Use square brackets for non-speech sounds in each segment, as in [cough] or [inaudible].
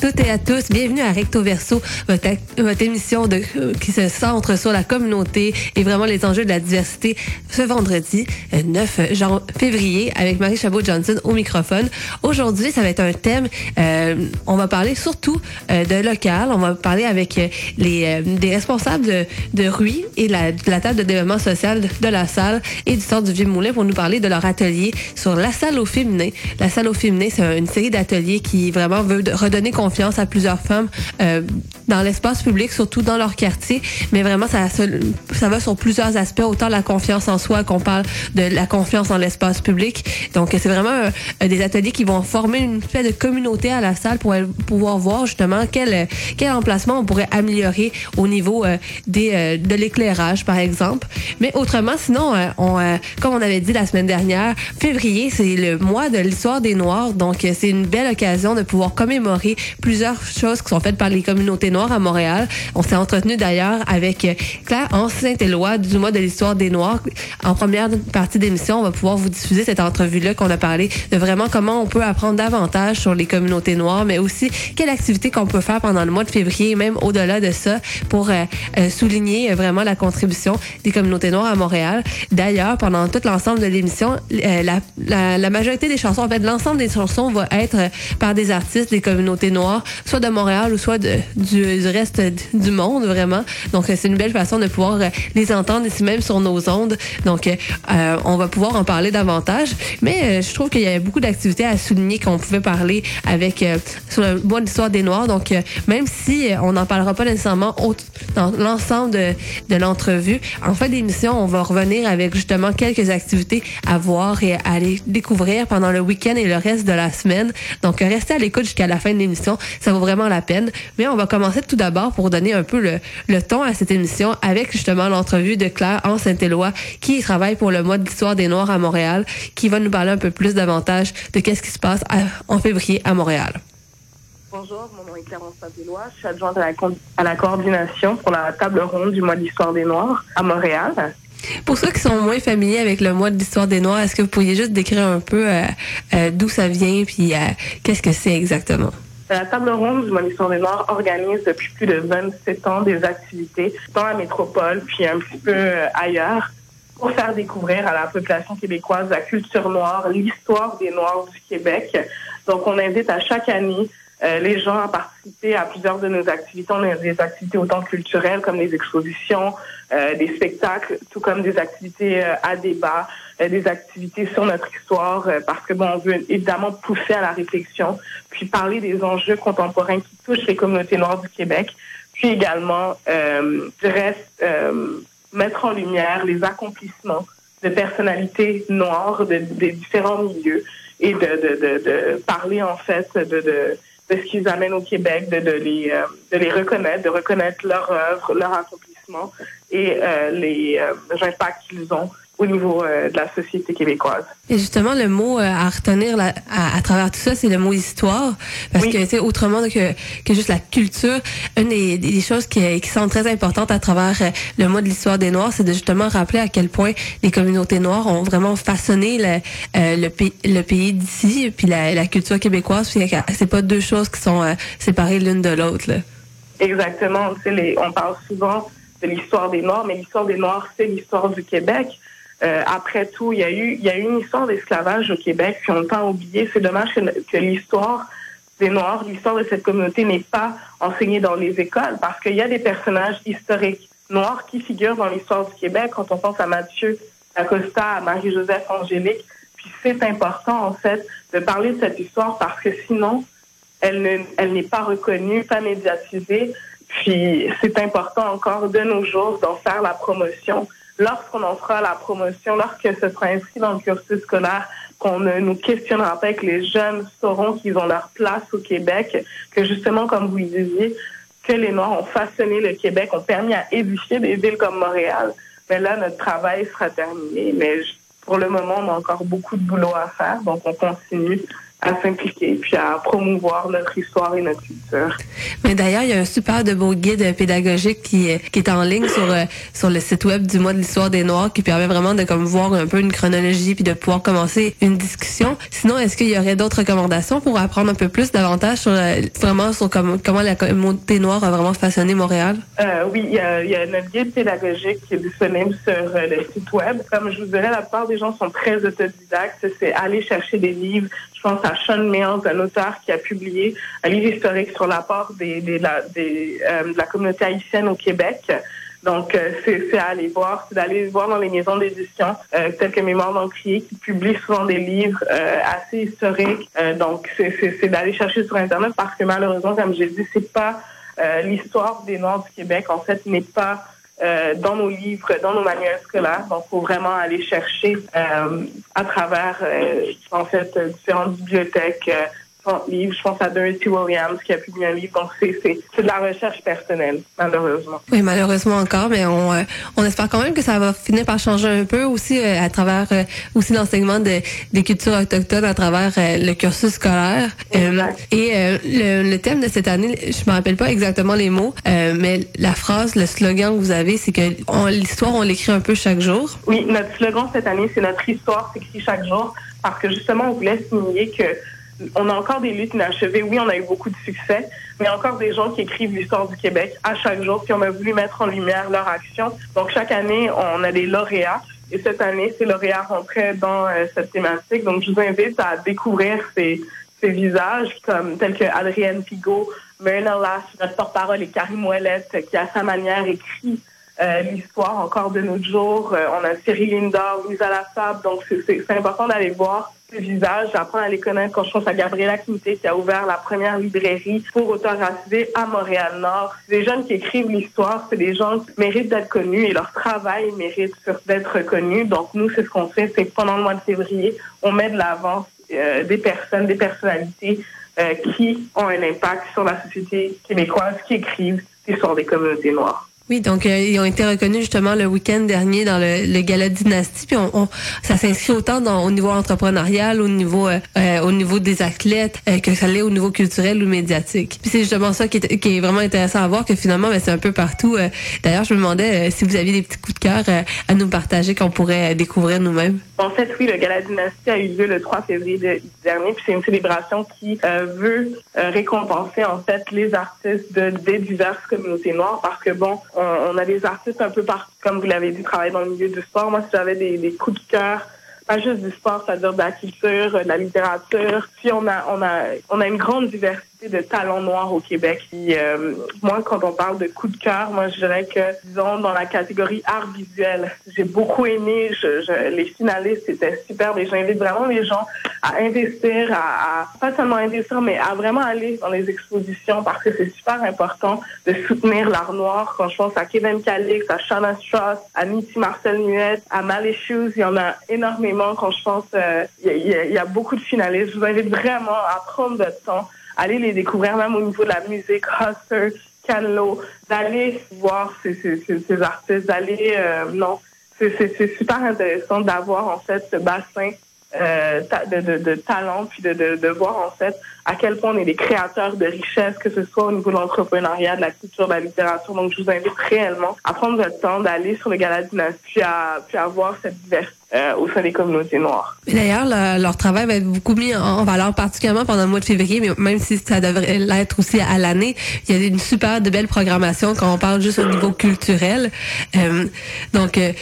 toutes et à tous. Bienvenue à Recto Verso, votre, émission de, qui se centre sur la communauté et vraiment les enjeux de la diversité ce vendredi 9 euh, février avec Marie Chabot-Johnson au microphone. Aujourd'hui, ça va être un thème, euh, on va parler surtout euh, de local, on va parler avec euh, les euh, des responsables de, de RUI et la, de la table de développement social de, de la salle et du centre du Vieux-Moulin pour nous parler de leur atelier sur la salle au féminin. La salle au féminin, c'est une série d'ateliers qui vraiment veut redonner confiance à plusieurs femmes euh, dans l'espace public, surtout dans leur quartier. Mais vraiment, ça, ça va sur plusieurs aspects, autant la confiance en soi qu'on parle de la confiance dans l'espace public. Donc, c'est vraiment euh, des ateliers qui vont former une espèce de communauté à la salle pour pouvoir voir justement quel, quel emplacement on pourrait améliorer au niveau euh, des, euh, de l'éclairage, par exemple. Mais autrement, sinon, euh, on, euh, comme on avait dit la semaine dernière, février, c'est le mois de l'histoire des Noirs. Donc, euh, c'est une belle occasion de pouvoir commémorer plusieurs choses qui sont faites par les communautés noires à Montréal. On s'est entretenu d'ailleurs avec Claire Saint-Éloi du mois de l'histoire des Noirs. En première partie d'émission, on va pouvoir vous diffuser cette entrevue-là qu'on a parlé de vraiment comment on peut apprendre davantage sur les communautés noires, mais aussi quelle activité qu'on peut faire pendant le mois de février, même au-delà de ça, pour euh, euh, souligner vraiment la contribution des communautés noires à Montréal. D'ailleurs, pendant tout l'ensemble de l'émission, euh, la, la, la, majorité des chansons, en fait, l'ensemble des chansons va être par des artistes des communautés noires, soit de Montréal ou soit du, reste du monde, vraiment. Donc, c'est une belle façon de pouvoir les entendre ici même sur nos ondes. Donc, euh, on va pouvoir en parler davantage. Mais je trouve qu'il y a beaucoup d'activités à souligner qu'on pouvait parler avec sur le mois d'histoire des Noirs. Donc, même si on n'en parlera pas nécessairement dans l'ensemble de, de l'entrevue, en fin d'émission, on va revenir avec justement quelques activités à voir et à aller découvrir pendant le week-end et le reste de la semaine. Donc, restez à l'écoute jusqu'à la fin de l'émission. Ça vaut vraiment la peine. Mais on va commencer tout d'abord pour donner un peu le, le ton à cette émission avec justement l'entrevue de Claire en Saint-Éloi qui travaille pour le mois de l'histoire des Noirs à Montréal, qui va nous parler un peu plus davantage de qu'est-ce qui se passe à, en février à Montréal. Bonjour, mon nom est Clarence Saint-Éloi. Je suis adjointe à la, à la coordination pour la table ronde du mois de l'histoire des Noirs à Montréal. Pour ceux qui sont moins familiers avec le mois de l'histoire des Noirs, est-ce que vous pourriez juste décrire un peu euh, euh, d'où ça vient puis euh, qu'est-ce que c'est exactement? La table ronde du des Noirs organise depuis plus de 27 ans des activités dans la métropole puis un petit peu ailleurs pour faire découvrir à la population québécoise la culture noire, l'histoire des Noirs du Québec. Donc, on invite à chaque année euh, les gens à participer à plusieurs de nos activités. On a des activités autant culturelles comme des expositions, euh, des spectacles, tout comme des activités euh, à débat, des activités sur notre histoire, parce que bon, on veut évidemment pousser à la réflexion, puis parler des enjeux contemporains qui touchent les communautés noires du Québec, puis également, euh, reste, mettre en lumière les accomplissements de personnalités noires de, des différents milieux et de, de, de, parler en fait de, de de ce qu'ils amènent au Québec, de, de, les, euh, de les reconnaître, de reconnaître leur œuvre, leur accomplissement et euh, les euh, impacts qu'ils ont au niveau euh, de la société québécoise. Et justement, le mot euh, à retenir là, à, à, travers tout ça, c'est le mot histoire. Parce oui. que, c'est autrement que, que juste la culture, une des, des choses qui, qui sont très importantes à travers euh, le mois de l'histoire des Noirs, c'est de justement rappeler à quel point les communautés noires ont vraiment façonné le, le, pays, le pays d'ici, puis la, la, culture québécoise. C'est pas deux choses qui sont séparées l'une de l'autre. Exactement. Les, on parle souvent de l'histoire des Noirs, mais l'histoire des Noirs, c'est l'histoire du Québec. Euh, après tout, il y a eu, il y a eu une histoire d'esclavage au Québec, puis on ne pas oublié. C'est dommage que, l'histoire des Noirs, l'histoire de cette communauté n'est pas enseignée dans les écoles, parce qu'il y a des personnages historiques noirs qui figurent dans l'histoire du Québec. Quand on pense à Mathieu Acosta, à Marie-Joseph Angélique, puis c'est important en fait de parler de cette histoire parce que sinon, elle n'est pas reconnue, pas médiatisée. Puis c'est important encore de nos jours d'en faire la promotion lorsqu'on en fera la promotion, lorsque ce sera inscrit dans le cursus scolaire, qu'on ne nous questionnera pas, que les jeunes sauront qu'ils ont leur place au Québec, que justement, comme vous le disiez, que les Noirs ont façonné le Québec, ont permis à édifier des villes comme Montréal. Mais là, notre travail sera terminé. Mais pour le moment, on a encore beaucoup de boulot à faire, donc on continue à s'impliquer puis à promouvoir notre histoire et notre culture. Mais d'ailleurs, il y a un super de beau guide pédagogique qui, qui est en ligne sur euh, sur le site web du mois de l'histoire des Noirs qui permet vraiment de comme voir un peu une chronologie puis de pouvoir commencer une discussion. Sinon, est-ce qu'il y aurait d'autres recommandations pour apprendre un peu plus davantage sur euh, vraiment sur comment, comment la communauté noire a vraiment façonné Montréal? Euh, oui, il y, a, il y a notre guide pédagogique qui est disponible sur euh, le site web. Comme je vous dirais, la plupart des gens sont très autodidactes. C'est aller chercher des livres. Je pense à Sean Mills, un auteur qui a publié un livre historique sur l'apport des, des, des, euh, de la communauté haïtienne au Québec. Donc, euh, c'est aller voir, c'est d'aller voir dans les maisons d'édition, euh, telles que Mémoire d'Encrier, qui publient souvent des livres euh, assez historiques. donc, c'est d'aller chercher sur Internet parce que malheureusement, comme j'ai dit, c'est pas l'histoire des Noirs du Québec, en fait, n'est pas dans nos livres, dans nos manuels scolaires. Donc, faut vraiment aller chercher à travers, en fait, différentes bibliothèques Je pense à Dorothy Williams qui a publié un livre. Donc, c'est de la recherche personnelle, malheureusement. Oui, malheureusement encore, mais on, euh, on espère quand même que ça va finir par changer un peu aussi euh, à travers euh, aussi l'enseignement de, des cultures autochtones à travers le cursus scolaire. et le, le, thème de cette année, je me rappelle pas exactement les mots, mais la phrase, le slogan que vous avez, c'est que l'histoire, on l'écrit un peu chaque jour. Oui, notre slogan cette année, c'est notre histoire s'écrit chaque jour parce que justement, on voulait souligner que on a encore des luttes inachevées. Oui, on a eu beaucoup de succès, mais encore des gens qui écrivent l'histoire du Québec à chaque jour, puis on a voulu mettre en lumière leur action. Donc, chaque année, on a des lauréats. Et cette année, ces lauréats rentraient dans euh, cette thématique. Donc, je vous invite à découvrir ces, ces visages, comme tels que Adrienne Pigot, Myrna Lash, notre porte-parole, et Karim Ouellette, qui à sa manière écrit euh, l'histoire encore de nos jours. Euh, on a Cyril Linda, Lisa Lassab. Donc, c'est important d'aller voir visage. J'apprends à les connaître quand je pense à Gabriela Quinté qui a ouvert la première librairie pour auteurs racisés à Montréal-Nord. Des jeunes qui écrivent l'histoire, c'est des gens qui méritent d'être connus et leur travail mérite d'être reconnu. Donc nous, c'est ce qu'on fait, c'est pendant le mois de février, on met de l'avant euh, des personnes, des personnalités euh, qui ont un impact sur la société québécoise, qui écrivent l'histoire des communautés noires. Oui, donc euh, ils ont été reconnus justement le week-end dernier dans le, le gala Dynastie. Puis on, ça s'inscrit autant dans, au niveau entrepreneurial, au niveau euh, euh, au niveau des athlètes, que ça l'est au niveau culturel ou médiatique. Puis c'est justement ça qui est, vraiment intéressant à voir que finalement, ben, c'est un peu partout. D'ailleurs, je me demandais si vous aviez des petits coups de cœur à nous partager qu'on pourrait découvrir nous-mêmes. En fait, oui, le gala Dynastie a eu lieu le 3 février dernier. Puis c'est une célébration qui veut récompenser en fait les artistes de, des diverses communautés noires parce que bon on, a des artistes un peu partout, comme vous l'avez dit, travailler dans le milieu du sport. Moi, si j'avais des, coups de cœur, pas juste du sport, c'est-à-dire de la culture, de la littérature. Puis on a, on a, on a une grande diversité de talents noirs au Québec. Euh, moi, quand on parle de coup de cœur, moi, je dirais que, disons, dans la catégorie art visuel, j'ai beaucoup aimé. Je, les finalistes étaient super. Et j'invite vraiment les gens à investir, à, pas seulement investir, mais à vraiment aller dans les expositions parce que c'est super important de soutenir l'art noir. Quand je pense à Kevin Calix, à Shanna Strauss, à Niti Marcel Nuet, à Malé il y en a énormément. Quand je pense, euh, il y, y, a beaucoup de finalistes. Je vous invite vraiment à prendre le temps aller les découvrir même au niveau de la musique, Huster, Canlo, d'aller voir ces, ces, ces artistes, d'aller, euh, non, c'est super intéressant d'avoir en fait ce bassin euh, de, de, de, talent, puis de, de, de, voir en fait à quel point on est des créateurs de richesse, que ce soit au niveau de l'entrepreneuriat, de la culture, de la littérature. Donc, je vous invite réellement à prendre votre temps d'aller sur le Gala puis à, puis à voir cette diversité euh, au sein communautés noires. D'ailleurs, leur travail va être beaucoup mis en valeur, particulièrement pendant le mois de février, mais même si ça devrait l'être aussi à l'année, il y a une super de belle programmation quand on parle juste au niveau culturel. Euh, donc euh,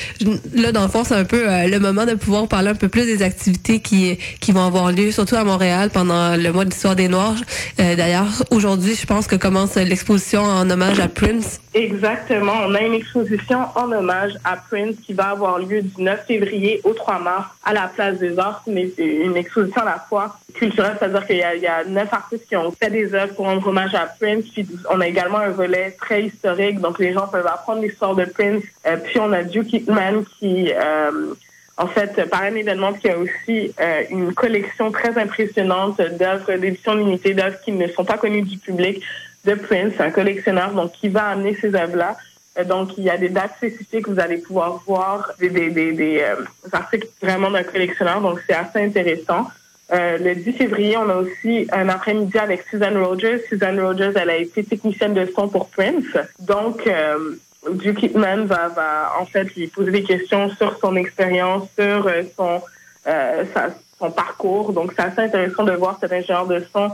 là, dans le fond, c'est un peu le moment de pouvoir parler un peu plus des activités qui qui vont avoir lieu, surtout à Montréal pendant le mois d'histoire des Noirs. D'ailleurs, aujourd'hui, je pense que commence l'exposition en hommage à Prince. Exactement. On a une exposition en hommage à Prince qui va avoir lieu du 9 février au 3 mars à la Place des Arts. C'est une exposition à la fois culturelle, c'est-à-dire qu'il y, a neuf artistes qui ont fait des œuvres pour rendre hommage à Prince. Puis on a également un volet très historique, donc les gens peuvent apprendre l'histoire de Prince. Euh, puis on a Duke Hitman qui... Euh, en fait, par un événement qui a aussi euh, une collection très impressionnante d'œuvres d'édition limitée, d'œuvres qui ne sont pas connues du public de Prince, un collectionneur, donc qui va amener ces œuvres-là. Euh, donc, il y a des dates spécifiques, vous allez pouvoir voir des, des, des, des euh, articles vraiment d'un collectionneur, donc c'est assez intéressant. Euh, le 10 février, on a aussi un après-midi avec Suzanne Rogers. Suzanne Rogers, elle a été technicienne de son pour Prince. Donc, euh, Duke Hitman va, va en fait lui poser des questions sur son expérience, sur euh, son euh, son parcours. Donc, c'est assez intéressant de voir cet ingénieur de son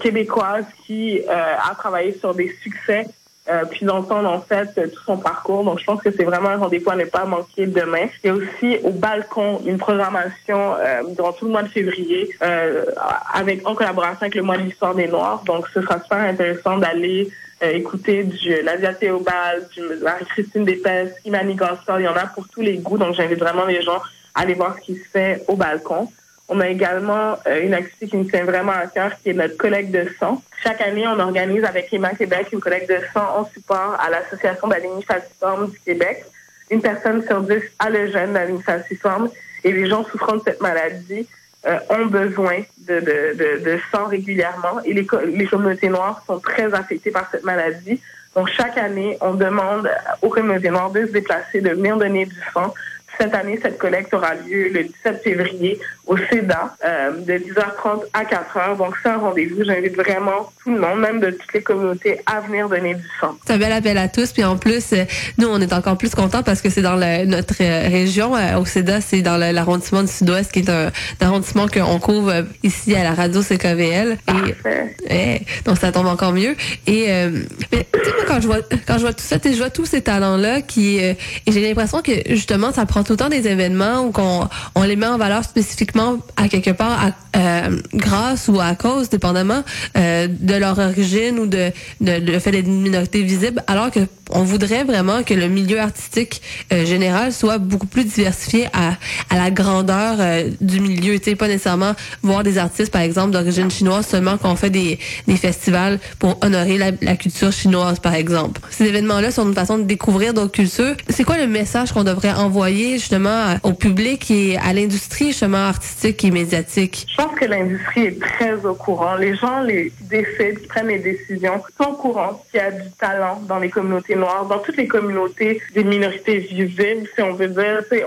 québécoise qui a travaillé sur des succès euh, puis d'entendre en fait tout son parcours. Donc je pense que c'est vraiment un rendez-vous à ne pas manquer demain. Il y a aussi au balcon une programmation euh, durant tout le mois de février euh, avec en collaboration avec le mois de l'histoire des Noirs. Donc ce sera super intéressant d'aller euh, écouter du Nadia Théobald, du Marie-Christine Despès, Imani Gospel. Il y en a pour tous les goûts. Donc j'invite vraiment les gens à aller voir ce qui se fait au balcon. On a également euh, une activité qui nous tient vraiment à cœur, qui est notre collecte de sang. Chaque année, on organise avec Emma Québec une collecte de sang en support à l'Association d'anémie falciforme du Québec. Une personne sur dix a le gène d'anémie falciforme et les gens souffrant de cette maladie euh, ont besoin de, de, de, sang régulièrement et les, les communautés noires sont très affectées par cette maladie. Donc, chaque année, on demande aux communautés noires de se déplacer, de venir donner du sang cette année, cette collecte aura lieu le 17 février au CEDA euh, de 10h30 à 4h. Donc, c'est un rendez-vous. J'invite vraiment tout le monde, même de toutes les communautés, à venir donner du sang. C'est un bel appel à tous. Puis en plus, euh, nous, on est encore plus contents parce que c'est dans notre euh, région. au CEDA, c'est dans l'arrondissement du Sud-Ouest, qui est un, arrondissement qu'on couvre ici à la radio CKVL. Et, donc, ça tombe encore mieux. Et mais, tu sais, moi, quand je vois, quand je vois tout ça, je vois tous ces talents-là qui... et j'ai l'impression que, justement, ça prend tout le temps des événements où qu'on on les met en valeur spécifiquement à quelque part euh, grâce ou à cause, dépendamment euh, de leur origine ou de, le fait d'être une minorité visible, alors que on voudrait vraiment que le milieu artistique euh, général soit beaucoup plus diversifié à, à la grandeur du milieu. Tu sais, pas nécessairement voir des artistes, par exemple, d'origine chinoise seulement qu'on fait des, des festivals pour honorer la culture chinoise, par exemple. Ces événements-là sont une façon de découvrir d'autres cultures. C'est quoi le message qu'on devrait envoyer justement au public et à l'industrie justement artistique et médiatique? Je pense que l'industrie est très au courant. Les gens les qui décident, qui prennent les décisions, sont au courant qu'il y a du talent dans les communautés noires, dans toutes les communautés des minorités visibles, si on veut dire, si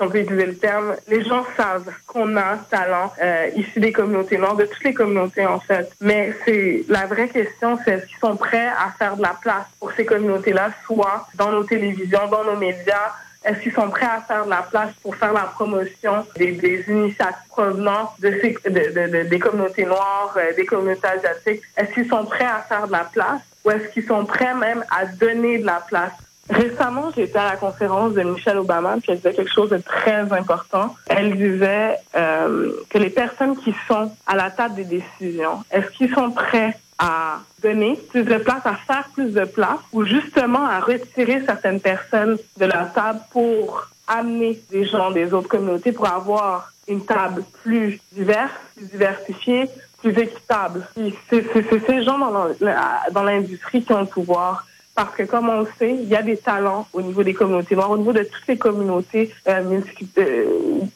on peut utiliser le terme. Les gens savent qu'on a talent euh, issu des communautés noires, de toutes les communautés en fait. Mais c'est la vraie question, c'est est-ce qu'ils sont prêts à faire de la place pour ces communautés-là, soit dans nos télévisions, dans nos médias, est-ce qu'ils sont prêts à faire de la place pour faire la promotion des, initiatives provenant de ces, de, des communautés noires, euh, des communautés asiatiques? Est-ce qu'ils sont prêts à faire de la place ou est-ce qu'ils sont prêts même à donner de la place? Récemment, j'étais à la conférence de Michelle Obama, puis elle disait quelque chose de très important. Elle disait euh, que les personnes qui sont à la table des décisions, est-ce qu'ils sont prêts à donner plus de place, à faire plus de place, ou justement à retirer certaines personnes de la table pour amener des gens des autres communautés pour avoir une table plus diverse, plus diversifiée, plus équitable. C'est ces gens dans l'industrie qui ont le pouvoir parce que comme on sait, il y a des talents au niveau des communautés noires, au niveau de toutes les communautés, euh, euh,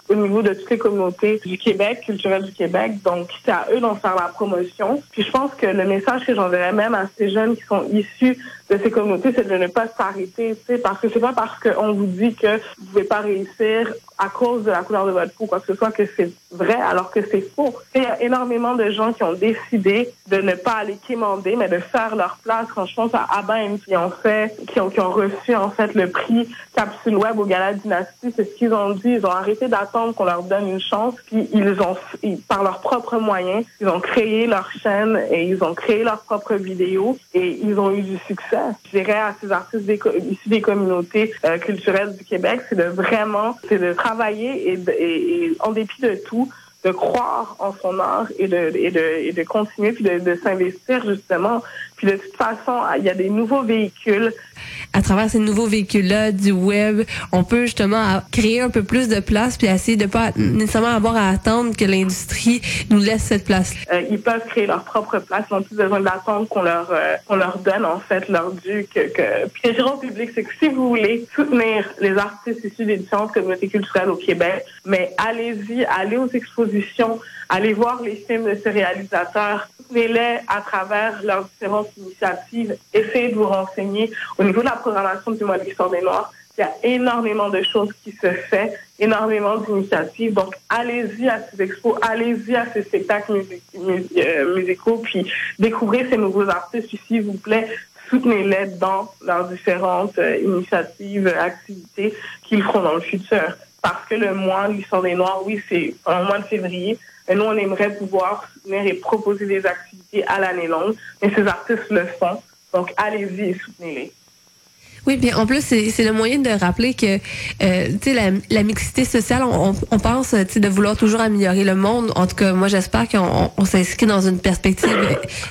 au niveau de toutes les communautés du Québec, culturelles du Québec. Donc, c'est à eux d'en faire la promotion. Puis je pense que le message que j'enverrais même à ces jeunes qui sont issus de ces communautés, c'est de ne pas s'arrêter, parce que c'est pas parce qu'on vous dit que vous pouvez pas réussir à cause de la couleur de votre peau, quoi que ce soit, que c'est vrai, alors que c'est faux. Il y a énormément de gens qui ont décidé de ne pas aller quémander, mais de faire leur place. Quand je pense à Abba qui ont fait, qui ont, qui ont reçu, en fait, le prix Capsule Web au Gala Dynastie, c'est ce qu'ils ont dit. Ils ont arrêté d'attendre qu'on leur donne une chance, puis ils ont, par leurs propres moyens, ils ont créé leur chaîne et ils ont créé leurs propres vidéos et ils ont eu du succès. Je dirais à ces artistes issus des communautés euh, culturelles du Québec, c'est de vraiment, c'est de travailler et, et, en dépit de tout, de croire en son art et de, de, continuer puis de s'investir justement. Puis de toute façon, il y a des nouveaux véhicules. À travers ces nouveaux véhicules-là, du web, on peut justement créer un peu plus de place puis essayer de pas nécessairement avoir à attendre que l'industrie nous laisse cette place. Euh, ils peuvent créer leur propre place, ils n'ont plus besoin d'attendre qu'on leur euh, qu'on leur donne en fait leur dû. Que, que... Puis le gérant public, c'est que si vous voulez soutenir les artistes issus des différentes communautés culturelles au Québec, mais allez-y, allez aux expositions, allez voir les films de ces réalisateurs, soutenez-les à travers leurs différentes initiatives, essayez de vous renseigner au niveau de la programmation du mois de l'histoire des Noirs. Il y a énormément de choses qui se font, énormément d'initiatives. Donc, allez-y à ces expos, allez-y à ces spectacles euh, musicaux, puis découvrez ces nouveaux artistes, s'il vous plaît soutenez-les dans leurs différentes euh, initiatives, activités qu'ils feront dans le futur. Parce que le mois l'histoire des Noirs, oui, c'est un mois de février, mais nous, on aimerait pouvoir soutenir et proposer des activités à l'année longue, mais ces artistes le font. Donc, allez-y et soutenez-les. Oui, bien en plus, c'est le moyen de rappeler que euh, tu sais la, la, mixité sociale, on, on pense tu sais de vouloir toujours améliorer le monde. En tout cas, moi j'espère qu'on on, s'inscrit dans une perspective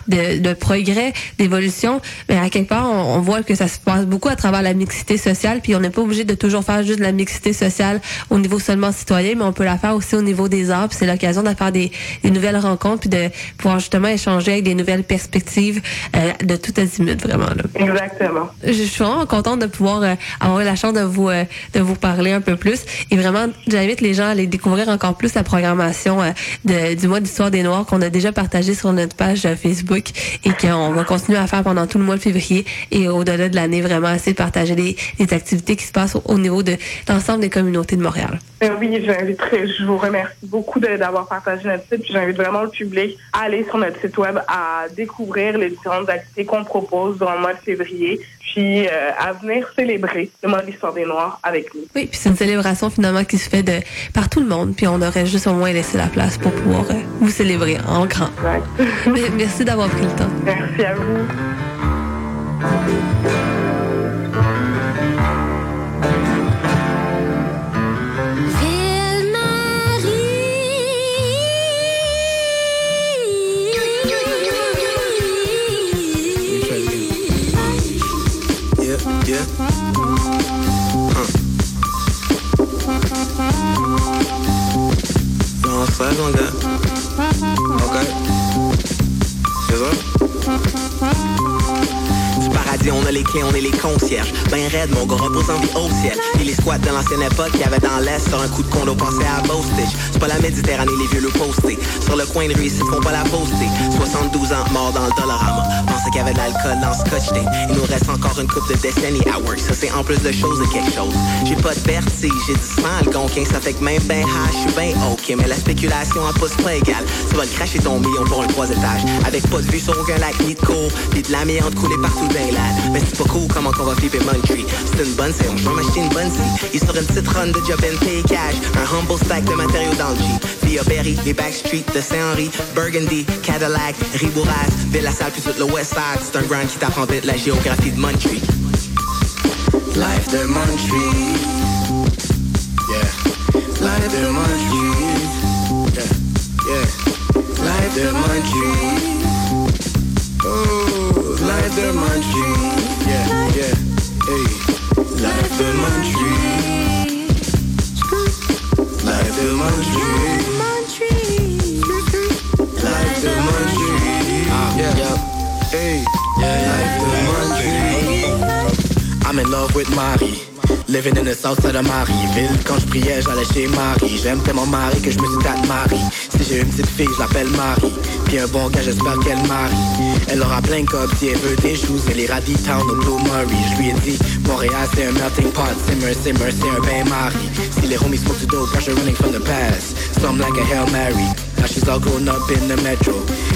de, de progrès, d'évolution. Mais à quelque part, on, voit que ça se passe beaucoup à travers la mixité sociale. Puis on n'est pas obligé de toujours faire juste de la mixité sociale au niveau seulement citoyen, mais on peut la faire aussi au niveau des arts. c'est l'occasion de faire des, des, nouvelles rencontres puis de pouvoir justement échanger avec des nouvelles perspectives euh, de tout azimut vraiment. Là. Exactement. Je suis vraiment contente de pouvoir euh, avoir la chance de vous euh, de vous parler un peu plus. Et vraiment, j'invite les gens à aller découvrir encore plus la programmation euh, de, du mois d'histoire des Noirs qu'on a déjà partagé sur notre page Facebook et qu'on va continuer à faire pendant tout le mois de février et au-delà de l'année, vraiment essayer de partager les, les activités qui se passent au, niveau de l'ensemble des communautés de Montréal. Oui, j'inviterai, je vous remercie beaucoup d'avoir partagé notre site, puis j'invite vraiment le public à aller sur notre site web à découvrir les différentes activités qu'on propose durant le mois de février puis euh, à venir célébrer le mois de l'histoire des Noirs avec nous. Oui, puis c'est une célébration finalement qui se fait de par tout le monde, puis on aurait juste au moins laissé la place pour pouvoir euh, vous célébrer en grand. [laughs] merci d'avoir pris le temps. Merci à vous. I'm sliding like mm-hmm. that. Okay. Here's up. On a les clés, on est les concierges. Ben raide, mon gars en vie au ciel. Puis les squats de l'ancienne époque qu'il y avait dans l'Est, sur un coup de condo pensé à Bostitch. C'est pas la Méditerranée, les vieux le postés. Sur le coin de rue, ils font pas la poster. 72 ans, mort dans le dollarama. Pensais qu'il y avait de l'alcool dans Scotch Day. Il nous reste encore une coupe de Destiny Hours. Ça, c'est en plus de choses de quelque chose. J'ai pas de vertige, j'ai du sang, le gonquin. Ça fait que même ben hash, je suis ben ok. Mais la spéculation en pousse pas égale. Tu vas le cracher ton million pour un trois étages. Avec pas de vue sur aucun lac ni de cour. Pis de l'amiante coulée partout dans les Mais c'est pas cool comment qu'on va flipper Muntree. C'est une bonne séance, je vais m'acheter une bonne. Il sort une petite run de job and pay cash. Un humble stack de matériaux dans le. Via Berry, les Backstreet de Saint-Henri, Burgundy, Cadillac, Ribouras, Villa Salle, puis tout le West Side. C'est un grand qui t'apprend vite la géographie de Muntree. Life de Muntree. Yeah. Life de Muntree. Yeah. Yeah. Life de Muntree. Oh, life de Muntree. Yeah, yeah. Hey. Life de Muntree. Life de Muntree. Life de Muntree. Yeah, yeah. Hey. Life de Muntree. I'm in love with Marie. Living in the south side of Marieville Quand je priais, j'allais chez Marie. J'aime tellement Marie que je me suis dit Marie Si j'ai une petite fille, je l'appelle Marie. Puis un bon gars, j'espère qu'elle marie. Elle aura plein copes si elle veut des choses Elle ira town au Blue Murray. Je lui ai dit, Montréal c'est un melting pot. Simmer, simmer, c'est un bain Marie. Si les homies smoke du dope, pressure running from the past Some like a Hail Mary She's all grown up in the metro.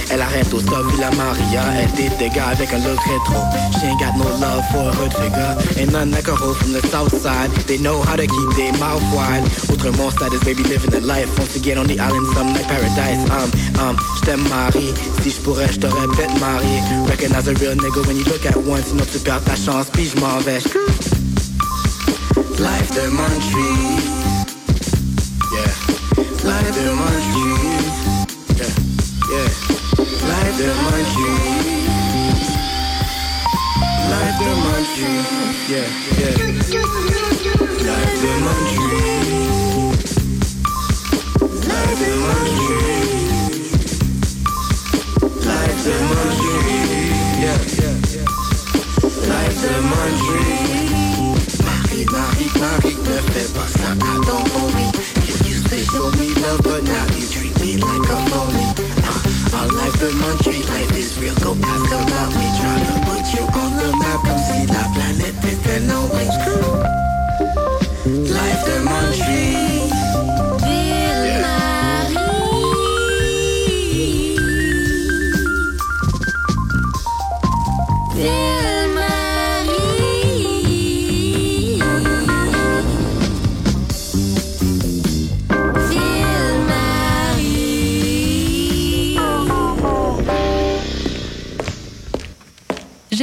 Elle arrête au stop Villa Maria Elle dit des gars avec un look rétro. She ain't got no love for a hood figure. Ain't none like a hoe from the south side They know how to keep their mouth wide. Autrement status baby living the life. Once again on the island some like paradise. Um, um, j't'aime Marie. Si j'pourrais j't'aurais peut-être marié. Recognize a real nigga when you look at one Sinon tu perds ta chance puis j'm'en vais. Life de Montreal Yeah. Life de Montreal yeah. Life de Montreal Life de Montreal Yeah, yeah. Life de Montreal Life de Montreal Life de Montreal Yeah, yeah, yeah. Life de Montreal Marie, Marie, Marie, ne fais pas ça à ton homie You used to show me love, but now you treat me like a phony uh, Our life de Montreal, life is real, go ask about me Tryna put you on the map, come see la planète est un Life de Montreal.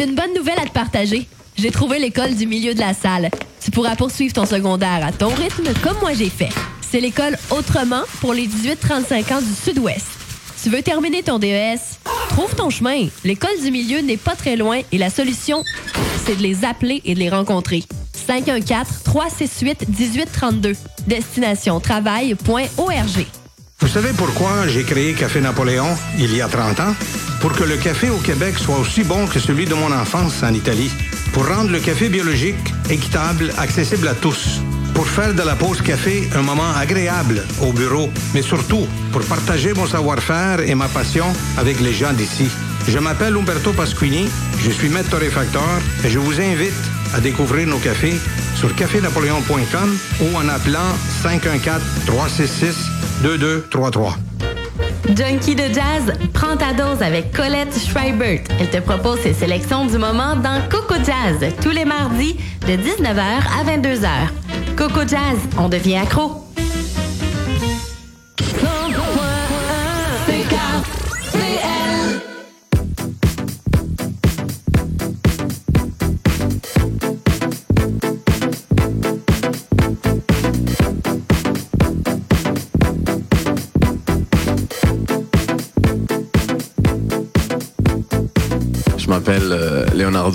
J'ai une bonne nouvelle à te partager. J'ai trouvé l'école du milieu de la salle. Tu pourras poursuivre ton secondaire à ton rythme comme moi j'ai fait. C'est l'école Autrement pour les 18-35 ans du Sud-Ouest. Tu veux terminer ton DES? Trouve ton chemin. L'école du milieu n'est pas très loin et la solution, c'est de les appeler et de les rencontrer. 514-368-1832. Destination travail.org. Vous savez pourquoi j'ai créé Café Napoléon il y a 30 ans? Pour que le café au Québec soit aussi bon que celui de mon enfance en Italie. Pour rendre le café biologique, équitable, accessible à tous. Pour faire de la pause café un moment agréable au bureau, mais surtout pour partager mon savoir-faire et ma passion avec les gens d'ici. Je m'appelle Umberto Pasquini, je suis maître torréfacteur et je vous invite à découvrir nos cafés sur cafénapoléon.com ou en appelant 514-366-2233. Junkie de jazz, prends ta dose avec Colette Schreibert. Elle te propose ses sélections du moment dans Coco Jazz, tous les mardis de 19h à 22h. Coco Jazz, on devient accro.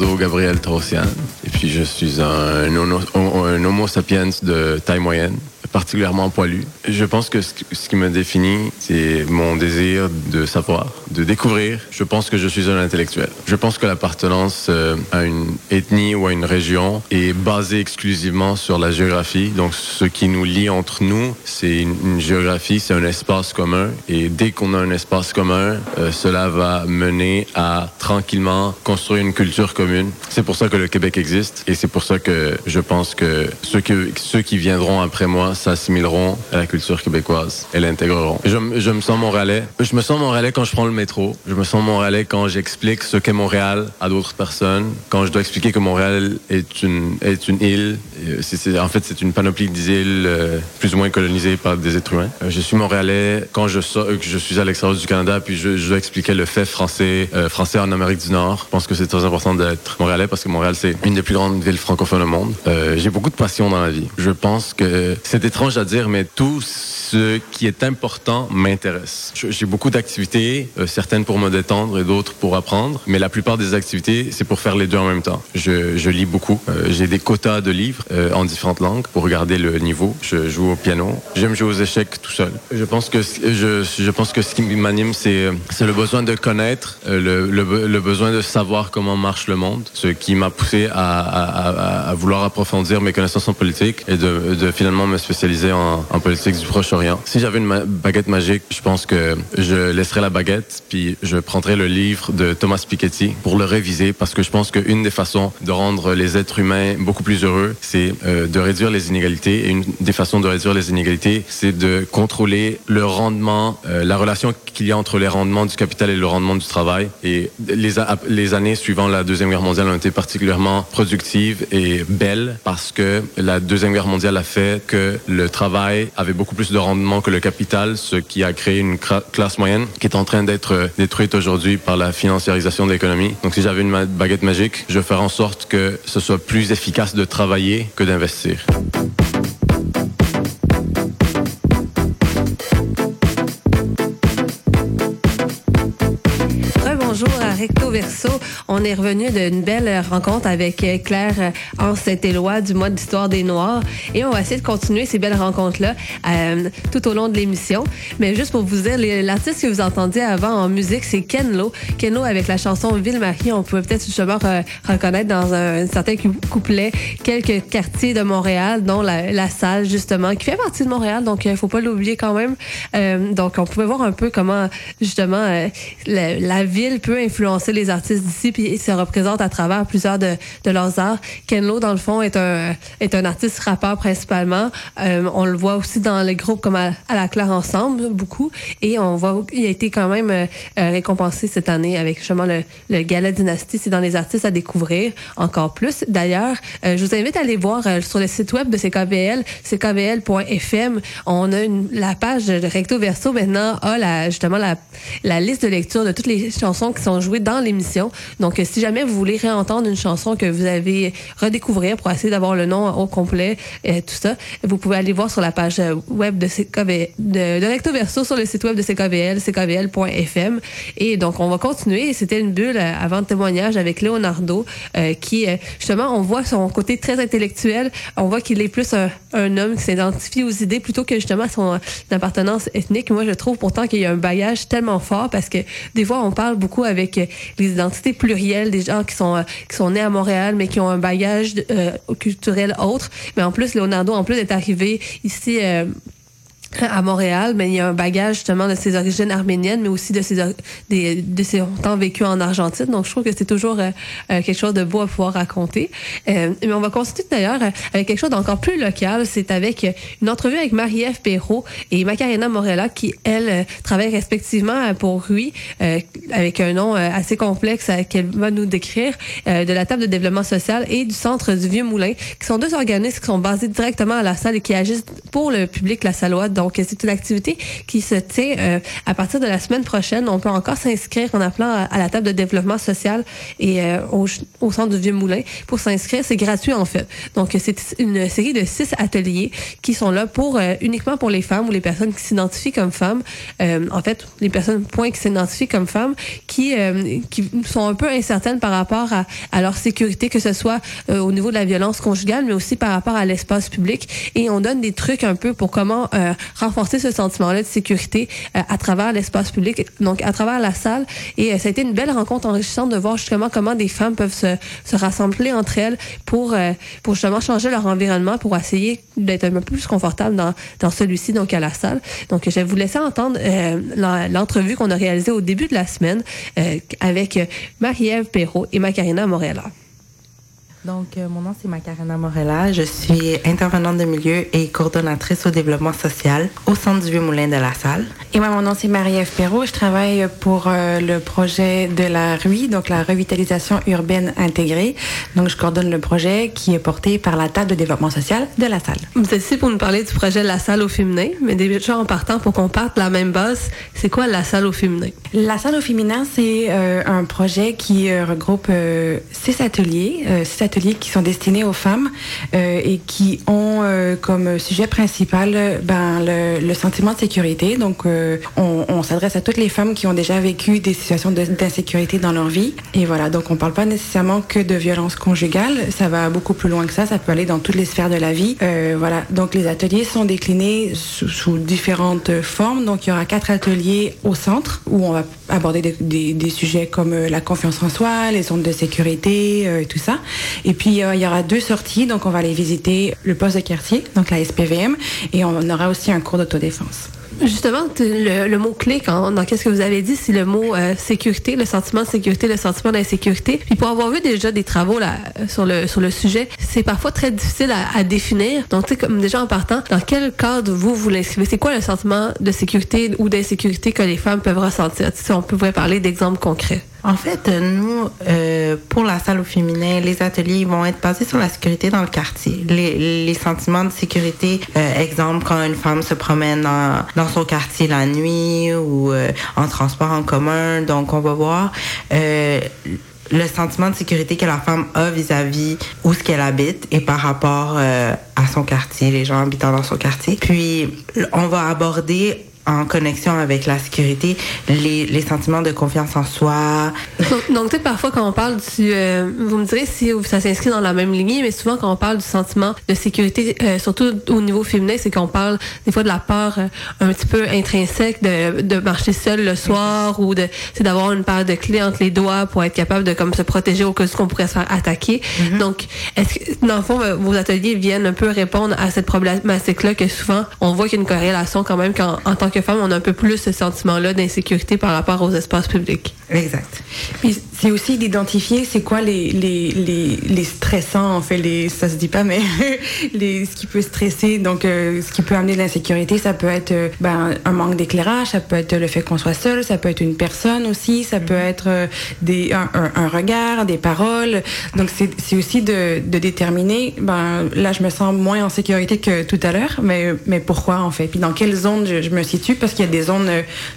Gabriel Torossian et puis je suis un, un homo sapiens de taille moyenne, particulièrement poilu. Je pense que ce, qui me définit, c'est mon désir de savoir, de découvrir. Je pense que je suis un intellectuel. Je pense que l'appartenance euh, à une ethnie ou à une région est basée exclusivement sur la géographie. Donc ce qui nous lie entre nous, c'est une, géographie, c'est un espace commun. Et dès qu'on a un espace commun, euh, cela va mener à tranquillement construire une culture commune. C'est pour ça que le Québec existe et c'est pour ça que je pense que, ceux qui viendront après moi s'assimileront à la culture québécoise et l'intégreront. Je, me sens montréalais. Je me sens montréalais quand je prends le métro. Je me sens montréalais quand j'explique ce qu'est Montréal à d'autres personnes. Quand je dois expliquer que Montréal est une, est une île. Euh, en fait, c'est une panoplie d'îles euh, plus ou moins colonisées par des êtres humains. Euh, je suis montréalais quand je, que je suis à l'extérieur du Canada puis je, je dois expliquer le fait français, français en Amérique du Nord. Je pense que c'est très important d'être montréalais parce que Montréal, c'est une des plus grandes villes francophones au monde. J'ai beaucoup de passion dans la vie. Je pense que c'est étrange à dire, mais tout ce qui est important m'intéresse. J'ai beaucoup d'activités, euh, certaines pour me détendre et d'autres pour apprendre, mais la plupart des activités, c'est pour faire les deux en même temps. Je, lis beaucoup. Euh, J'ai des quotas de livres euh, en différentes langues pour regarder le niveau. Je joue au piano. J'aime jouer aux échecs tout seul. Je pense que je, pense que ce qui m'anime, c'est c'est le besoin de connaître, le, le, besoin de savoir comment marche le monde, ce qui m'a poussé à, à vouloir approfondir mes connaissances en politique et de, de finalement me spécialiser en, politique du Proche-Orient. Si j'avais une baguette magique, je pense que je laisserais la baguette puis je prendrais le livre de Thomas Piketty pour le réviser parce que je pense qu'une des façons de rendre les êtres humains beaucoup plus heureux, c'est euh, de réduire les inégalités et une des façons de réduire les inégalités, c'est de contrôler le rendement, euh, la relation qu'il y a entre les rendements du capital et le rendement du travail. Et les, les années suivant la Deuxième Guerre mondiale ont été particulièrement productives et belles parce que la Deuxième Guerre mondiale a fait que le travail avait beaucoup plus de rendement que le capital, ce qui a créé une classe moyenne qui est en train d'être euh, détruite aujourd'hui par la financiarisation de l'économie. Donc si j'avais une baguette magique, je ferais en sorte que ce soit plus efficace de travailler que d'investir. Recto Verso. On est revenu d'une belle rencontre avec euh, Claire euh, Saint-Éloi du mois d'histoire des Noirs et on va essayer de continuer ces belles rencontres-là euh, tout au long de l'émission. Mais juste pour vous dire, l'artiste que vous entendiez avant en musique, c'est Ken Lo. Ken Lo avec la chanson Ville-Marie, on peut peut-être justement re- reconnaître dans un, certain cou- couplet quelques quartiers de Montréal, dont la, salle justement, qui fait partie de Montréal, donc il faut pas l'oublier quand même. Euh, donc on pouvait voir un peu comment justement euh, la, la ville peut influencer influencer les artistes d'ici puis se représentent à travers plusieurs de, de leurs arts. Ken Lo, dans le fond, est un, est un artiste rappeur principalement. Euh, on le voit aussi dans les groupes comme à, la Claire Ensemble, beaucoup. Et on voit qu'il a été quand même euh, récompensé cette année avec justement le, le Gala Dynasty. C'est dans les artistes à découvrir encore plus. D'ailleurs, je vous invite à aller voir sur le site web de CKBL, ckbl.fm. On a une, la page de Recto Verso maintenant a la, justement la, la liste de lecture de toutes les chansons qui sont jouées dans l'émission. Donc, si jamais vous voulez réentendre une chanson que vous avez redécouvrir pour essayer d'avoir le nom au complet et tout ça, vous pouvez aller voir sur la page web de, CKV, de, Recto Verso sur le site web de CKVL, ckvl.fm. Et donc, on va continuer. C'était une bulle avant le témoignage avec Leonardo, euh, qui, euh, justement, on voit son côté très intellectuel. On voit qu'il est plus un, un homme qui s'identifie aux idées plutôt que justement son appartenance ethnique. Moi, je trouve pourtant qu'il y a un bagage tellement fort parce que des fois, on parle beaucoup avec les identités plurielles des gens qui sont qui sont nés à Montréal mais qui ont un bagage euh, culturel autre. Mais en plus, Leonardo, en plus d'être arrivé ici euh, à Montréal, mais il y a un bagage justement de ses origines arméniennes, mais aussi de ses des, de ses temps vécus en Argentine. Donc je trouve que c'est toujours euh, euh, quelque chose de beau à pouvoir raconter. Euh, mais on va continuer d'ailleurs avec quelque chose d'encore plus local. C'est avec une entrevue avec Marie-Ève Perrault et Macarena Morella qui elles travaillent respectivement pour Rui avec un nom assez complexe qu'elle va nous décrire de la table de développement social et du centre du Vieux Moulin, qui sont deux organismes qui sont basés directement à la salle et qui agissent pour le public la Saloie donc, c'est une activité qui se tient euh, à partir de la semaine prochaine. On peut encore s'inscrire en appelant à, la table de développement social et euh, au, centre du Vieux Moulin. Pour s'inscrire, c'est gratuit en fait. Donc, c'est une série de six ateliers qui sont là pour euh, uniquement pour les femmes ou les personnes qui s'identifient comme femmes. en fait, les personnes point qui s'identifient comme femmes qui qui sont un peu incertaines par rapport à, à leur sécurité, que ce soit au niveau de la violence conjugale, mais aussi par rapport à l'espace public. Et on donne des trucs un peu pour comment renforcer ce sentiment-là de sécurité euh, à travers l'espace public, donc à travers la salle. Et euh, ça a été une belle rencontre enrichissante de voir justement comment des femmes peuvent se, se rassembler entre elles pour, euh, pour justement changer leur environnement, pour essayer d'être un peu plus confortable dans, dans celui-ci, donc à la salle. Donc, je vais vous laisser entendre l'entrevue qu'on a réalisée au début de la semaine avec Marie-Ève Perrault et Macarena Morella. Donc, euh, mon nom, c'est Macarena Morella. Je suis intervenante de milieu et coordonnatrice au développement social au Centre du Vieux-Moulin de la Salle. Et moi, mon nom, c'est Marie-Ève Perrault. Je travaille pour euh, le projet de la RUI, donc la revitalisation urbaine intégrée. Donc, je coordonne le projet qui est porté par la table de développement social de la Salle. Vous êtes ici pour nous parler du projet de la Salle au féminin, mais déjà en partant, pour qu'on parte de la même base, c'est quoi la Salle au féminin? La Salle au féminin, c'est euh, un projet qui regroupe six ateliers, six ateliers qui sont destinés aux femmes euh, et qui ont euh, comme sujet principal ben, le, sentiment de sécurité. Donc, euh, on, s'adresse à toutes les femmes qui ont déjà vécu des situations d'insécurité dans leur vie. Et voilà, donc on ne parle pas nécessairement que de violence conjugale. Ça va beaucoup plus loin que ça. Ça peut aller dans toutes les sphères de la vie. voilà, donc les ateliers sont déclinés sous, différentes formes. Donc, il y aura quatre ateliers au centre où on va aborder des, des sujets comme la confiance en soi, les zones de sécurité, tout ça. Et puis, euh, il y aura deux sorties. Donc, on va aller visiter le poste de quartier, donc la SPVM, et on aura aussi un cours d'autodéfense. Justement, le, mot clé dans qu'est-ce que vous avez dit, c'est le mot euh, sécurité, le sentiment de sécurité, le sentiment d'insécurité. Puis pour avoir vu déjà des travaux là sur le sur le sujet, c'est parfois très difficile à, définir. Donc, tu sais, comme déjà en partant, dans quel cadre vous vous l'inscrivez? C'est quoi le sentiment de sécurité ou d'insécurité que les femmes peuvent ressentir? Si on pourrait parler d'exemples concrets. En fait, nous, euh, pour la salle au féminin, les ateliers vont être basés sur la sécurité dans le quartier. Les, sentiments de sécurité, euh, exemple, quand une femme se promène dans, son quartier la nuit ou euh, en transport en commun. Donc, on va voir euh, le sentiment de sécurité que la femme a vis-à-vis où ce qu'elle habite et par rapport à son quartier, les gens habitant dans son quartier. Puis, on va aborder en connexion avec la sécurité, les, les sentiments de confiance en soi. Donc, tu sais, parfois quand on parle du... Euh, vous me direz si ça s'inscrit dans la même lignée, mais souvent quand on parle du sentiment de sécurité, euh, surtout au niveau féminin, c'est qu'on parle des fois de la peur euh, un petit peu intrinsèque de, de marcher seul le soir ou de c'est d'avoir une paire de clés entre les doigts pour être capable de comme se protéger au cas où on pourrait se faire attaquer. Mm-hmm. Donc, est-ce que dans le fond, vos ateliers viennent un peu répondre à cette problématique-là que souvent on voit qu'il y a une corrélation quand même quand, en tant que que femme, on a un peu plus ce sentiment-là d'insécurité par rapport aux espaces publics. Exact. Puis c'est aussi d'identifier c'est quoi les, les, les, les, stressants, en fait, les, ça se dit pas, mais [laughs] les, ce qui peut stresser, donc euh, ce qui peut amener de l'insécurité, ça peut être euh, ben, un manque d'éclairage, ça peut être le fait qu'on soit seul, ça peut être une personne aussi, ça peut être euh, des, un, un, regard, des paroles. Donc c'est aussi de, de, déterminer, ben, là je me sens moins en sécurité que tout à l'heure, mais, mais pourquoi en fait? Puis dans quelle zone je, je me situe? Parce qu'il y a des zones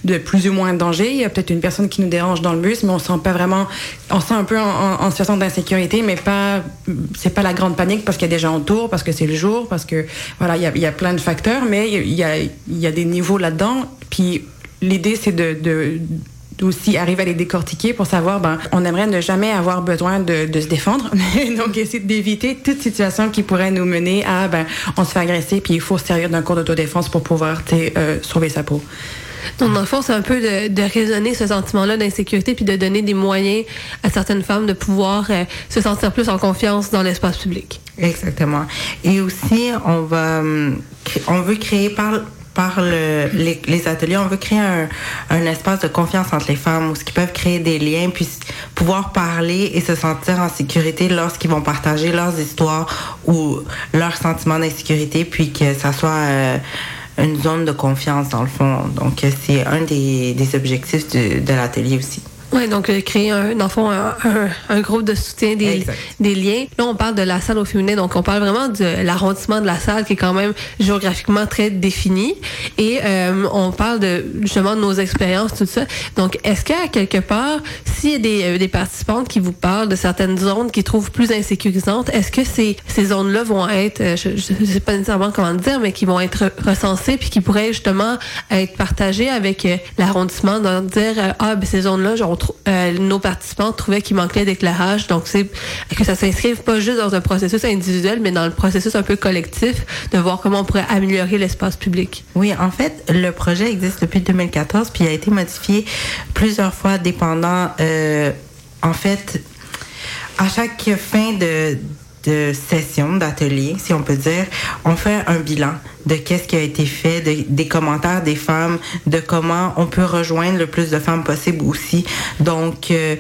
de plus ou moins danger, il y a peut-être une personne qui nous dérange dans le bus, mais on sent pas vraiment on sent un peu en, situation d'insécurité, mais pas, c'est pas la grande panique parce qu'il y a des gens autour, parce que c'est le jour, parce que voilà, il y a, y a, plein de facteurs, mais il y a, y a des niveaux là-dedans. Puis l'idée, c'est de, aussi arriver à les décortiquer pour savoir, ben, on aimerait ne jamais avoir besoin de, de se défendre, [laughs] donc essayer d'éviter toute situation qui pourrait nous mener à, ben, on se fait agresser, puis il faut se servir d'un cours d'autodéfense pour pouvoir euh, sauver sa peau. Donc, dans le fond, c'est un peu de, de raisonner ce sentiment-là d'insécurité puis de donner des moyens à certaines femmes de pouvoir euh, se sentir plus en confiance dans l'espace public. Exactement. Et aussi, on va, hum, on veut créer par par le, les, ateliers, on veut créer un, espace de confiance entre les femmes où ils peuvent créer des liens, puis pouvoir parler et se sentir en sécurité lorsqu'ils vont partager leurs histoires ou leurs sentiments d'insécurité, puis que ça soit euh, une zone de confiance dans le fond. Donc, c'est un des, des objectifs de, de l'atelier aussi. Oui, donc euh, créer un, dans fond, un, un, groupe de soutien des, des liens. Là, on parle de la salle au féminin, donc on parle vraiment de l'arrondissement de la salle qui est quand même géographiquement très défini. Et euh, on parle de justement de nos expériences, tout ça. Donc, est-ce qu'à quelque part, s'il y a des, euh, des participantes qui vous parlent de certaines zones qu'ils trouvent plus insécurisantes, est-ce que ces, ces zones-là vont être, je ne sais pas nécessairement comment dire, mais qui vont être recensées puis qui pourraient justement être partagées avec l'arrondissement, de dire, ah, ben, ces zones-là, genre, euh, nos participants trouvaient qu'il manquait d'éclairage. Donc, c'est que ça s'inscrive pas juste dans un processus individuel, mais dans le processus un peu collectif de voir comment on pourrait améliorer l'espace public. Oui, en fait, le projet existe depuis 2014, puis il a été modifié plusieurs fois, dépendant, euh, en fait, à chaque fin de de session, d'atelier, si on peut dire, on fait un bilan de qu'est-ce qui a été fait, des commentaires des femmes, de comment on peut rejoindre le plus de femmes possible aussi. Donc, euh,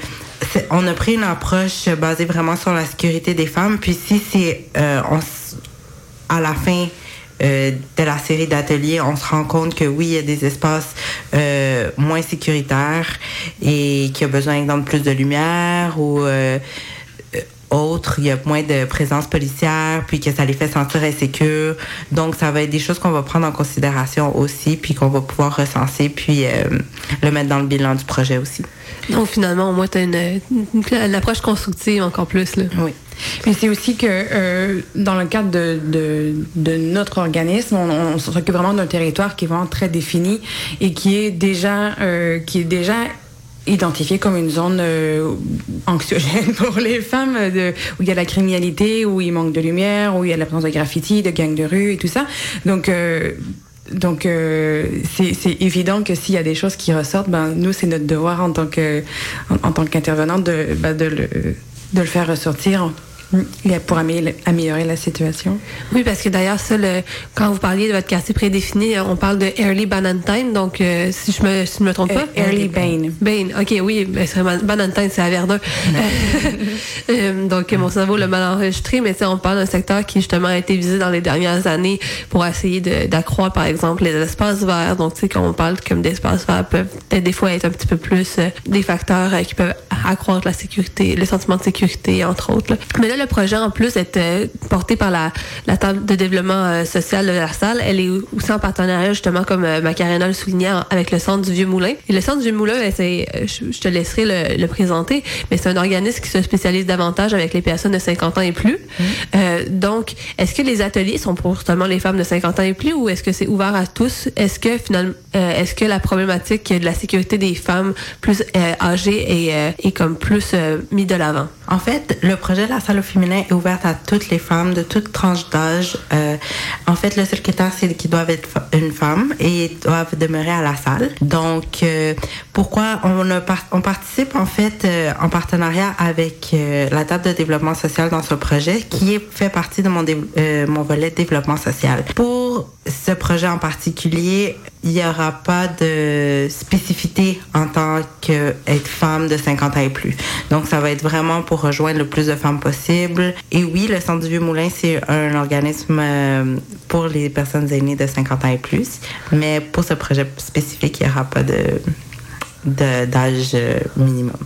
on a pris une approche basée vraiment sur la sécurité des femmes. Puis si c'est euh, à la fin euh, de la série d'ateliers, on se rend compte que oui, il y a des espaces moins sécuritaires et qu'il y a besoin, de plus de lumière ou autres, il y a moins de présence policière, puis que ça les fait sentir insécures. Donc, ça va être des choses qu'on va prendre en considération aussi, puis qu'on va pouvoir recenser, puis euh, le mettre dans le bilan du projet aussi. Donc, finalement, au moins, tu as une, une, approche constructive encore plus. Là. Oui. Mais c'est aussi que euh, dans le cadre de, de, de notre organisme, on, on s'occupe vraiment d'un territoire qui est vraiment très défini et qui est déjà euh, qui est déjà identifié comme une zone euh, anxiogène [laughs] pour les femmes, où il y a la criminalité, où il manque de lumière, où il y a la de graffiti, de gangs de rue et tout ça. Donc, euh, donc euh, c'est évident que s'il y a des choses qui ressortent, ben, nous, c'est notre devoir en tant que en, en tant qu'intervenant de, ben, de, le, de le faire ressortir pour améliorer la situation. Oui, parce que d'ailleurs, ça, le, quand vous parliez de votre quartier prédéfini, on parle de Early Banantine, donc euh, si je me, si me trompe pas. Euh, early Bain. Bain, ok, oui, ben, Banantine, c'est à Verdun. [laughs] euh, donc mon cerveau l'a mal enregistré, mais on parle d'un secteur qui justement a été visé dans les dernières années pour essayer d'accroître, par exemple, les espaces verts. Donc, tu sais, quand on parle comme d'espaces verts, peuvent peut-être des fois être un petit peu plus euh, des facteurs qui peuvent accroître la sécurité, le sentiment de sécurité, entre autres. Mais là, le projet, en plus, est euh, porté par la, la table de développement euh, social de la salle. Elle est aussi en partenariat, justement, comme euh, Macarena le soulignait, avec le Centre du Vieux-Moulin. Et le Centre du Vieux-Moulin, ben, c'est, je, te laisserai le, le présenter, mais c'est un organisme qui se spécialise davantage avec les personnes de 50 ans et plus. Mmh. Euh, donc, est-ce que les ateliers sont pour seulement les femmes de 50 ans et plus ou est-ce que c'est ouvert à tous? Est-ce que, finalement, est-ce que la problématique de la sécurité des femmes plus âgées est, est comme plus mis de l'avant? En fait, le projet de la salle féminin est ouvert à toutes les femmes de toute tranche d'âge. Euh, en fait, le seul critère, c'est qu'ils doivent être une femme et doivent demeurer à la salle. Donc, euh, pourquoi on, on participe en fait euh, en partenariat avec euh, la table de développement social dans ce projet qui fait partie de mon, mon volet développement social. Ce projet en particulier, il n'y aura pas de spécificité en tant qu'être femme de 50 ans et plus. Donc, ça va être vraiment pour rejoindre le plus de femmes possible. Et oui, le Centre du Vieux-Moulin, c'est un organisme euh, pour les personnes aînées de 50 ans et plus. Mais pour ce projet spécifique, il n'y aura pas de d'âge euh, minimum.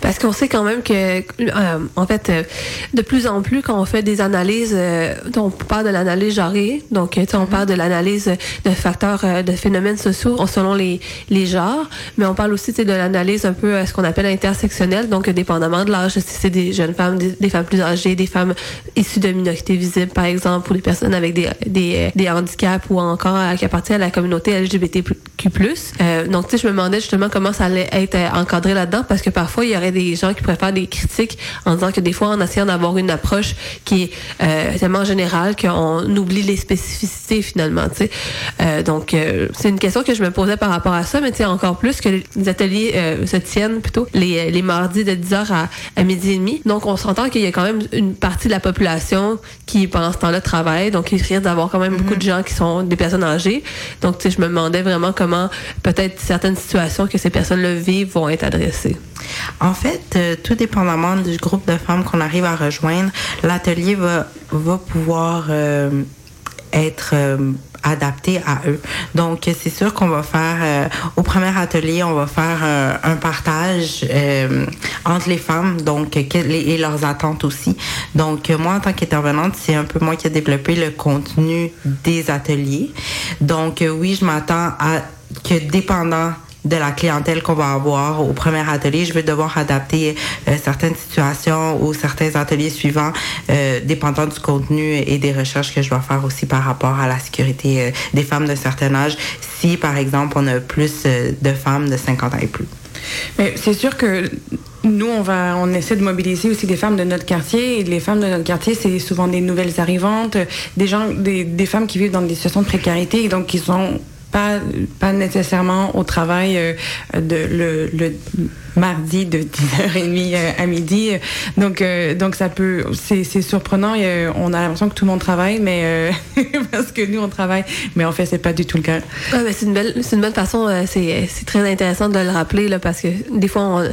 Parce qu'on sait quand même que, euh, en fait, euh, de plus en plus, quand on fait des analyses, euh, on parle de l'analyse genrée, donc on mhm. parle de l'analyse de facteurs, de phénomènes sociaux selon les, les genres, mais on parle aussi de l'analyse un peu ce qu'on appelle intersectionnelle, donc dépendamment de l'âge, si c'est des jeunes femmes, des, femmes plus âgées, des femmes issues de minorités visibles, par exemple, ou des personnes avec des, des, des handicaps ou encore qui appartiennent à la communauté LGBTQ+. donc, tu sais, je me demandais justement comment ça allait être encadré là-dedans, parce que parfois, il y des gens qui pourraient faire des critiques en disant que des fois, en essayant d'avoir une approche qui est euh, tellement générale qu'on oublie les spécificités finalement. Tu sais. Euh, donc, euh, c'est une question que je me posais par rapport à ça, mais tu sais, encore plus que les ateliers se tiennent plutôt les, les mardis de 10h à, à midi et demi. Donc, on s'entend qu'il y a quand même une partie de la population qui, pendant ce temps-là, travaille. Donc, il risque d'avoir quand même beaucoup de gens qui sont des personnes âgées. Donc, tu sais, je me demandais vraiment comment peut-être certaines situations que ces personnes-là vivent vont être adressées. En fait, euh, tout dépendamment du groupe de femmes qu'on arrive à rejoindre, l'atelier va, pouvoir euh, être euh, adapté à eux. Donc, c'est sûr qu'on va faire, au premier atelier, on va faire un partage entre les femmes donc et leurs attentes aussi. Donc, moi, en tant qu'intervenante, c'est un peu moi qui ai développé le contenu des ateliers. Donc, oui, je m'attends à que dépendant de la clientèle qu'on va avoir au premier atelier. Je vais devoir adapter euh, certaines situations ou certains ateliers suivants, euh, dépendant du contenu et des recherches que je dois faire aussi par rapport à la sécurité euh, des femmes de certain âge, si par exemple on a plus de femmes de 50 ans et plus. Mais c'est sûr que nous, on va, on essaie de mobiliser aussi des femmes de notre quartier. Les femmes de notre quartier, c'est souvent des nouvelles arrivantes, des gens, des, des femmes qui vivent dans des situations de précarité et donc qui sont pas, pas nécessairement au travail euh, de le, le mardi de 10h30 euh, à midi. Donc, euh, donc ça peut, c'est, c'est surprenant. On a l'impression que tout le monde travaille, mais [laughs] parce que nous on travaille, mais en fait c'est pas du tout le cas. mais c'est une belle, c'est une bonne façon. c'est, c'est très intéressant de le rappeler là, parce que des fois, on,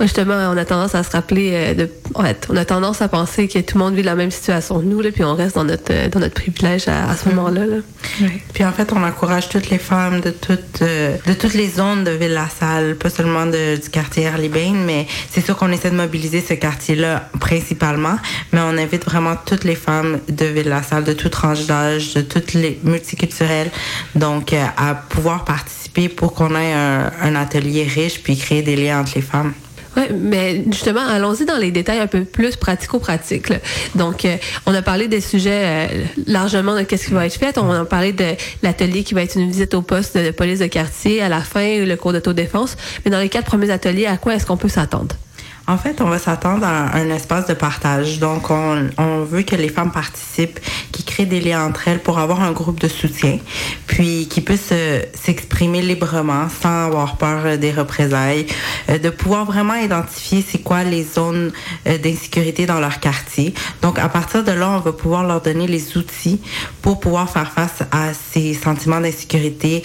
justement, on a tendance à se rappeler de, en fait, on a tendance à penser que tout le monde vit la même situation que nous, là, puis on reste dans notre dans notre privilège à, ce mm-hmm. moment-là. Là. Puis en fait, on encourage toutes les femmes de toutes de toutes les zones de Ville-la-Salle, pas seulement de, du quartier mais c'est sûr qu'on essaie de mobiliser ce quartier-là principalement, mais on invite vraiment toutes les femmes de Ville-la-Salle, de toute tranche d'âge, de toutes les multiculturelles, donc euh, à pouvoir participer pour qu'on ait un, un atelier riche puis créer des liens entre les femmes. Oui, mais justement, allons-y dans les détails un peu plus pratico-pratiques. Donc, euh, on a parlé des sujets euh, largement de qu'est-ce qui va être fait. On a parlé de l'atelier qui va être une visite au poste de police de quartier, à la fin, le cours d'autodéfense. Mais dans les quatre premiers ateliers, à quoi est-ce qu'on peut s'attendre? En fait, on va s'attendre à un espace de partage. Donc, on, veut que les femmes participent, qui créent des liens entre elles pour avoir un groupe de soutien, puis qui puissent euh, s'exprimer librement sans avoir peur des représailles, euh, de pouvoir vraiment identifier c'est quoi les zones euh, d'insécurité dans leur quartier. Donc, à partir de là, on va pouvoir leur donner les outils pour pouvoir faire face à ces sentiments d'insécurité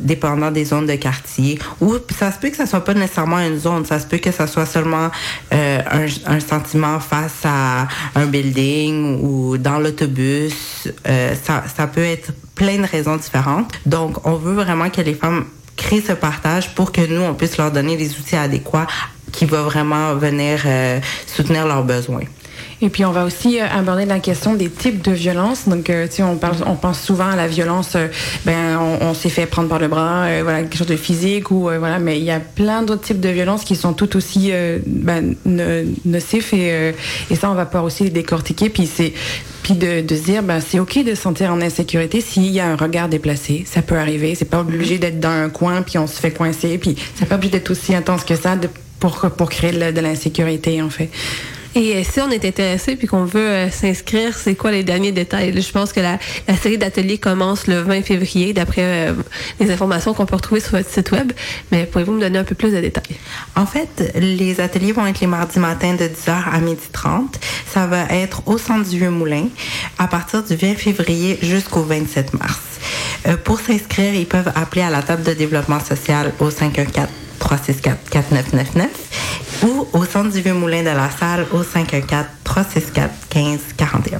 dépendant des zones de quartier. Ou ça se peut que ça soit pas nécessairement une zone, ça se peut que ça soit euh, un, sentiment face à un building ou dans l'autobus. Euh, ça, ça peut être plein de raisons différentes. Donc, on veut vraiment que les femmes créent ce partage pour que nous, on puisse leur donner les outils adéquats qui vont vraiment venir euh, soutenir leurs besoins. Et puis on va aussi euh, aborder la question des types de violence. Donc, euh, tu sais, on, parle, on pense souvent à la violence, euh, ben on, s'est fait prendre par le bras, voilà, quelque chose de physique ou voilà, mais il y a plein d'autres types de violences qui sont tout aussi ben, nocifs et, et ça on va pouvoir aussi les décortiquer. Puis c'est puis de, de se dire ben c'est ok de se sentir en insécurité s'il y a un regard déplacé, ça peut arriver. C'est pas obligé d'être dans un coin puis on se fait coincer, puis c'est pas obligé d'être aussi intense que ça de, pour pour créer de l'insécurité en fait. Et euh, si on est intéressé puis qu'on veut euh, s'inscrire, c'est quoi les derniers détails? Je pense que la, série d'ateliers commence le 20 février, d'après euh, les informations qu'on peut retrouver sur votre site web. Mais pouvez-vous me donner un peu plus de détails? En fait, les ateliers vont être les mardis matins de 10h à 12h30. Ça va être au centre du Vieux-Moulin à partir du 20 février jusqu'au 27 mars. Pour s'inscrire, ils peuvent appeler à la table de développement social au 514 364 4999 ou au centre du Vieux-Moulin de la salle au 514 364 1541.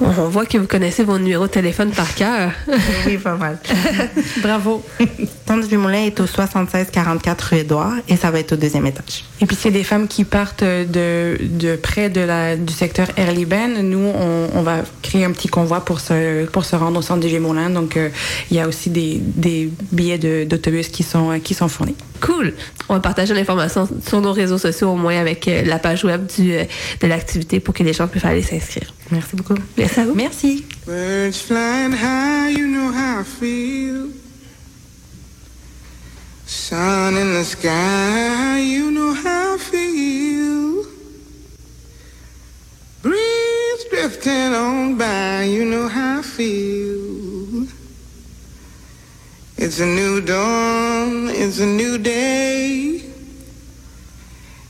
On voit que vous connaissez vos numéros de téléphone par cœur. [laughs] oui, pas mal. [laughs] Bravo. Le [laughs] centre du Vieux-Moulin est au 76 44 rue Édouard et ça va être au deuxième étage. Et puis, c'est des femmes qui partent de, de près de la, du secteur Erliben. Nous, on, on, va créer un petit convoi pour se, pour se rendre au centre du Vieux-Moulin. Donc, euh, il y a aussi des, des billets d'autobus qui sont, qui sont fournis. Cool. On va partager l'information sur nos réseaux sociaux, au moins avec euh, la page web du, euh, de l'activité pour que les gens puissent aller s'inscrire. Merci beaucoup. Merci à vous. Merci. Birds flying high, you know how I feel. Sun in the sky, you know how I feel. Breeze drifting on by, you know how I feel. It's a new dawn, it's a new day.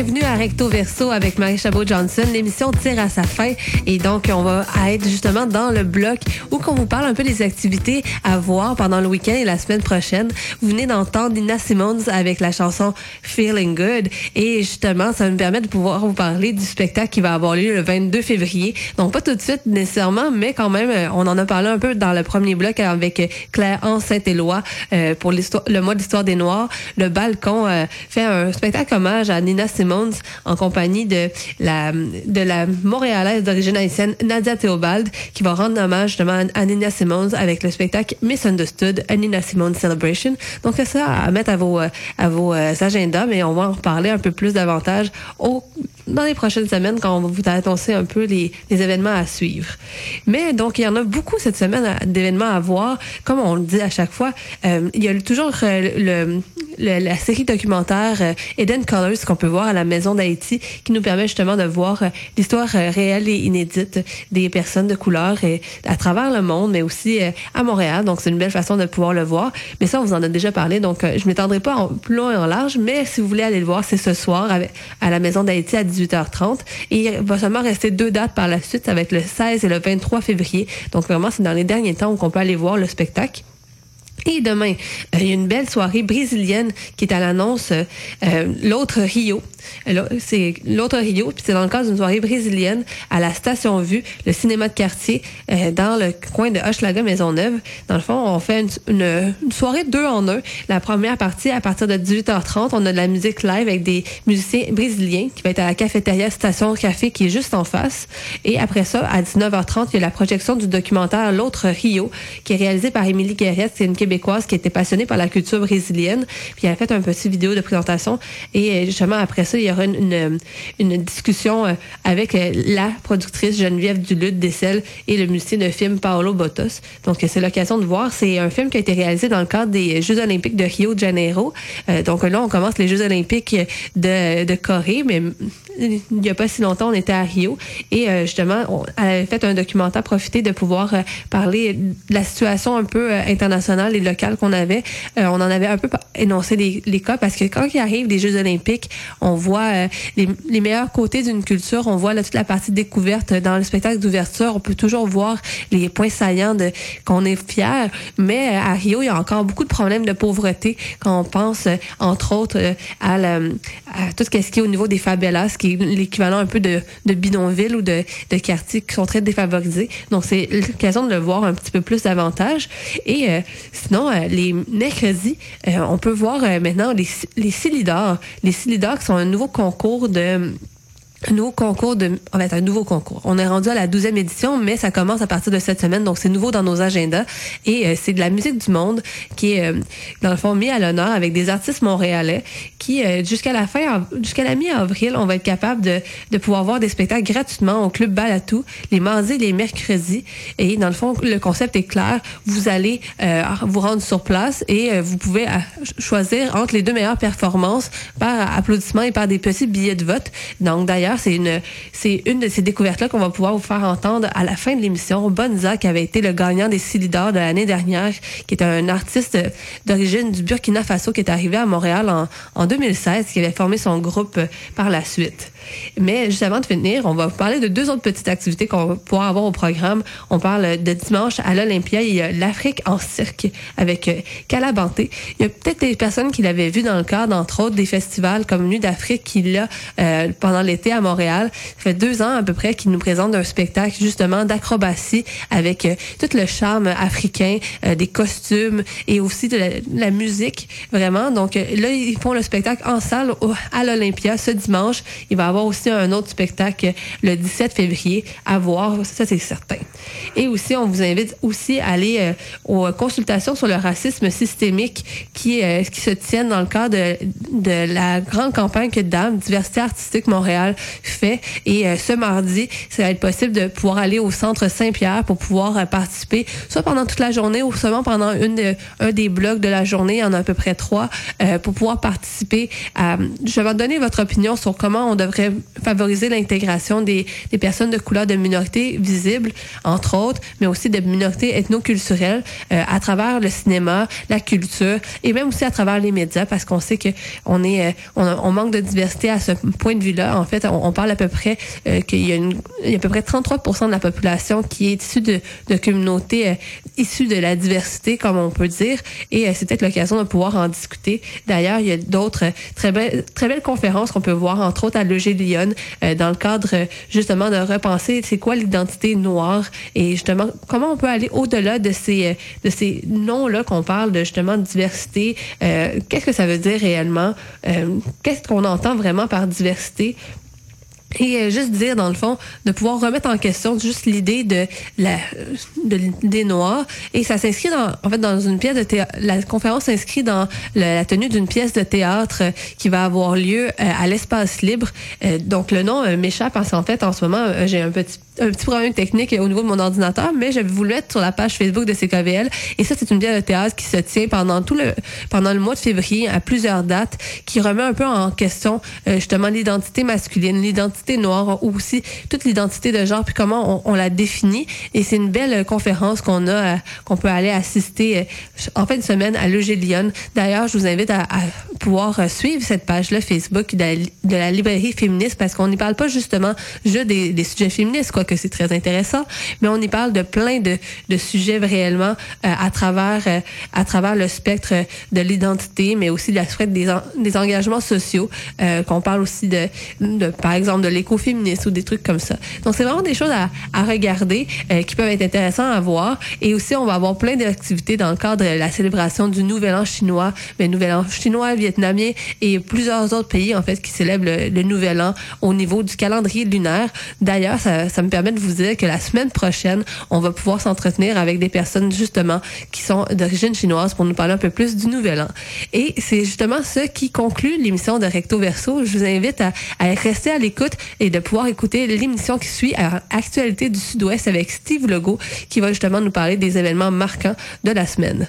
Bienvenue à Recto Verso avec Marie Chabot-Johnson. L'émission tire à sa fin et donc on va être justement dans le bloc où qu'on vous parle un peu des activités à voir pendant le week-end et la semaine prochaine. Vous venez d'entendre Nina Simmons avec la chanson Feeling Good et justement ça me permet de pouvoir vous parler du spectacle qui va avoir lieu le 22 février. Donc pas tout de suite nécessairement, mais quand même euh, on en a parlé un peu dans le premier bloc avec Claire Anne Saint-Éloi euh, pour le mois d'histoire des Noirs. Le balcon euh, fait un spectacle hommage à Nina Simmons en compagnie de la de la Montréalaise d'origine haïtienne Nadia Theobald qui va rendre hommage justement à Nina Simmons avec le spectacle Misunderstood, a Nina Simmons Celebration. Donc ça à mettre à vos à vos agendas, mais on va en reparler un peu plus davantage au dans les prochaines semaines quand on vous annoncer un peu les, événements à suivre. Mais donc, il y en a beaucoup cette semaine d'événements à voir. Comme on le dit à chaque fois, euh, il y a toujours euh, le, la série documentaire euh, Eden Colors qu'on peut voir à la Maison d'Haïti qui nous permet justement de voir l'histoire réelle et inédite des personnes de couleur à travers le monde, mais aussi à Montréal. Donc, c'est une belle façon de pouvoir le voir. Mais ça, on vous en a déjà parlé, donc je m'étendrai pas en plus long et en large, mais si vous voulez aller le voir, c'est ce soir à la Maison d'Haïti à 18h30. Et il va seulement rester deux dates par la suite, ça va être le 16 et le 23 février. Donc, vraiment, c'est dans les derniers temps qu'on peut aller voir le spectacle. Et demain, euh, il y a une belle soirée brésilienne qui est à l'annonce euh, l'autre Rio. C'est l'autre Rio, puis c'est dans le cadre d'une soirée brésilienne à la Station Vue, le cinéma de quartier, euh, dans le coin de Hochelaga Maisonneuve. Dans le fond, on fait une, une- soirée deux en un. La première partie, à partir de 18h30, on a de la musique live avec des musiciens brésiliens qui va être à la cafétéria Station Café qui est juste en face. Et après ça, à 19h30, il y a la projection du documentaire L'autre Rio, qui est réalisé par Émilie Guérette. C'est une Québécoise qui était passionnée par la culture brésilienne. Puis elle a fait un petit vidéo de présentation. Et euh, justement, après ça, il y aura une, une discussion euh, avec euh, la productrice Geneviève Duluth Dessel et le musicien de film Paolo Botos. Donc, c'est l'occasion de voir. C'est un film qui a été réalisé dans le cadre des Jeux olympiques de Rio de Janeiro. Euh, donc là, on commence les Jeux olympiques de, de Corée, mais il n'y a pas si longtemps, on était à Rio. Et euh, justement, on, avait fait un documentaire, profiter de pouvoir euh, parler de la situation un peu euh, internationale et locale qu'on avait. Euh, on en avait un peu énoncé les, les cas parce que quand il arrive des Jeux olympiques, on voit les, les meilleurs côtés d'une culture. On voit là, toute la partie découverte dans le spectacle d'ouverture. On peut toujours voir les points saillants de qu'on est fier. Mais à Rio, il y a encore beaucoup de problèmes de pauvreté quand on pense, entre autres, à, la- à tout ce qui est au niveau des favelas, qui l'équivalent un peu de, de bidonville ou de, de quartiers qui sont très défavorisés. Donc, c'est l'occasion de le voir un petit peu plus davantage. Et euh, sinon, euh, les mercredis, euh, on peut voir maintenant les, les Silidars. Les Silidars qui sont un nouveau concours de un nouveau concours de en fait un nouveau concours. On est rendu à la 12e édition mais ça commence à partir de cette semaine donc c'est nouveau dans nos agendas et c'est de la musique du monde qui est dans le fond mis à l'honneur avec des artistes montréalais qui euh, jusqu'à la fin jusqu'à la mi-avril, on va être capable de de pouvoir voir des spectacles gratuitement au club Balatou les mardis et les mercredis et dans le fond le concept est clair, vous allez euh, vous rendre sur place et euh, vous pouvez euh, ch- choisir entre les deux meilleures performances par applaudissement et par des petits billets de vote. Donc d'ailleurs, c'est une c'est une de ces découvertes là qu'on va pouvoir vous faire entendre à la fin de l'émission. Bonza qui avait été le gagnant des Silidor de l'année dernière, qui est un artiste d'origine du Burkina Faso qui est arrivé à Montréal en, en 2016, qui avait formé son groupe euh, par la suite. Mais juste avant de finir, on va vous parler de deux autres petites activités qu'on va pouvoir avoir au programme. On parle de dimanche à l'Olympia, il y a l'Afrique en cirque avec euh, Calabanté. Il y a peut-être des personnes qui l'avaient vu dans le cadre, entre autres, des festivals comme Nuit d'Afrique qu'il a euh, pendant l'été à Montréal. Ça fait deux ans à peu près qu'il nous présente un spectacle justement d'acrobatie avec tout le charme africain, des costumes et aussi de la, musique, vraiment. Donc là, ils font le spectacle en salle à l'Olympia ce dimanche. Il va y avoir aussi un autre spectacle le 17 février à voir, ça c'est certain. Et aussi, on vous invite aussi à aller euh, aux consultations sur le racisme systémique qui, euh, se tiennent dans le cadre de, la grande campagne que DAM, Diversité artistique Montréal, fait. Et euh, ce mardi, ça va être possible de pouvoir aller au centre Saint-Pierre pour pouvoir participer, soit pendant toute la journée ou seulement pendant une un des blocs de la journée, il y en a à peu près trois, pour pouvoir participer. Je vais donner votre opinion sur comment on devrait favoriser l'intégration des, des personnes de couleur de minorités visibles, entre autres, mais aussi de minorités ethnoculturelles euh, à travers le cinéma, la culture et même aussi à travers les médias parce qu'on sait que on est euh, on, manque de diversité à ce point de vue-là. En fait, on, parle à peu près euh, qu'il y a une il y a à peu près 33% de la population qui est issue de, de communautés euh, issues de la diversité, comme on peut dire, et c'est peut-être l'occasion de pouvoir en discuter. D'ailleurs, il y a d'autres très belles très belles conférences qu'on peut voir, entre autres à l'EG Lyon, dans le cadre justement de repenser c'est quoi l'identité noire justement comment on peut aller au-delà de ces euh, de ces noms-là qu'on parle de justement diversité. Euh, Qu'est-ce que ça veut dire réellement? Euh, Qu'est-ce qu'on entend vraiment par diversité? Et juste dire, dans le fond, de pouvoir remettre en question juste l'idée de la de l'idée noire. Et ça s'inscrit dans, en fait, dans une pièce de théâtre. La conférence s'inscrit dans la, tenue d'une pièce de théâtre qui va avoir lieu à l'espace libre. Donc, le nom m'échappe parce qu'en fait, en ce moment, j'ai un petit un petit problème technique au niveau de mon ordinateur, mais j'avais voulu mettre sur la page Facebook de CKVL. Et ça, c'est une pièce de théâtre qui se tient pendant tout le pendant le mois de février à plusieurs dates, qui remet un peu en question euh, justement l'identité masculine, l'identité noire, ou aussi toute l'identité de genre, puis comment on, la définit. Et c'est une belle conférence qu'on a, euh, qu'on peut aller assister euh, en fin de semaine à l'EG Lyon. D'ailleurs, je vous invite à, pouvoir suivre cette page-là Facebook de la, librairie féministe parce qu'on n'y parle pas justement juste des, des sujets féministes, quoique c'est très intéressant, mais on y parle de plein de, de sujets réellement euh, à travers euh, à travers le spectre de l'identité, mais aussi de l'aspect des, des engagements sociaux, euh, qu'on parle aussi de, de par exemple de l'écoféminisme ou des trucs comme ça. Donc c'est vraiment des choses à, à regarder qui peuvent être intéressantes à voir. Et aussi on va avoir plein d'activités dans le cadre de la célébration du Nouvel An chinois, mais Nouvel An chinois, vietnamien et plusieurs autres pays en fait qui célèbrent le, le Nouvel An au niveau du calendrier lunaire. D'ailleurs, ça, ça me permet de vous dire que la semaine prochaine, on va pouvoir s'entretenir avec des personnes justement qui sont d'origine chinoise pour nous parler un peu plus du Nouvel An. Et c'est justement ce qui conclut l'émission de Recto Verso. Je vous invite à, à rester à l'écoute et de pouvoir écouter l'émission qui suit à Actualité du Sud-Ouest avec Steve Legault qui va justement nous parler des événements marquants de la semaine.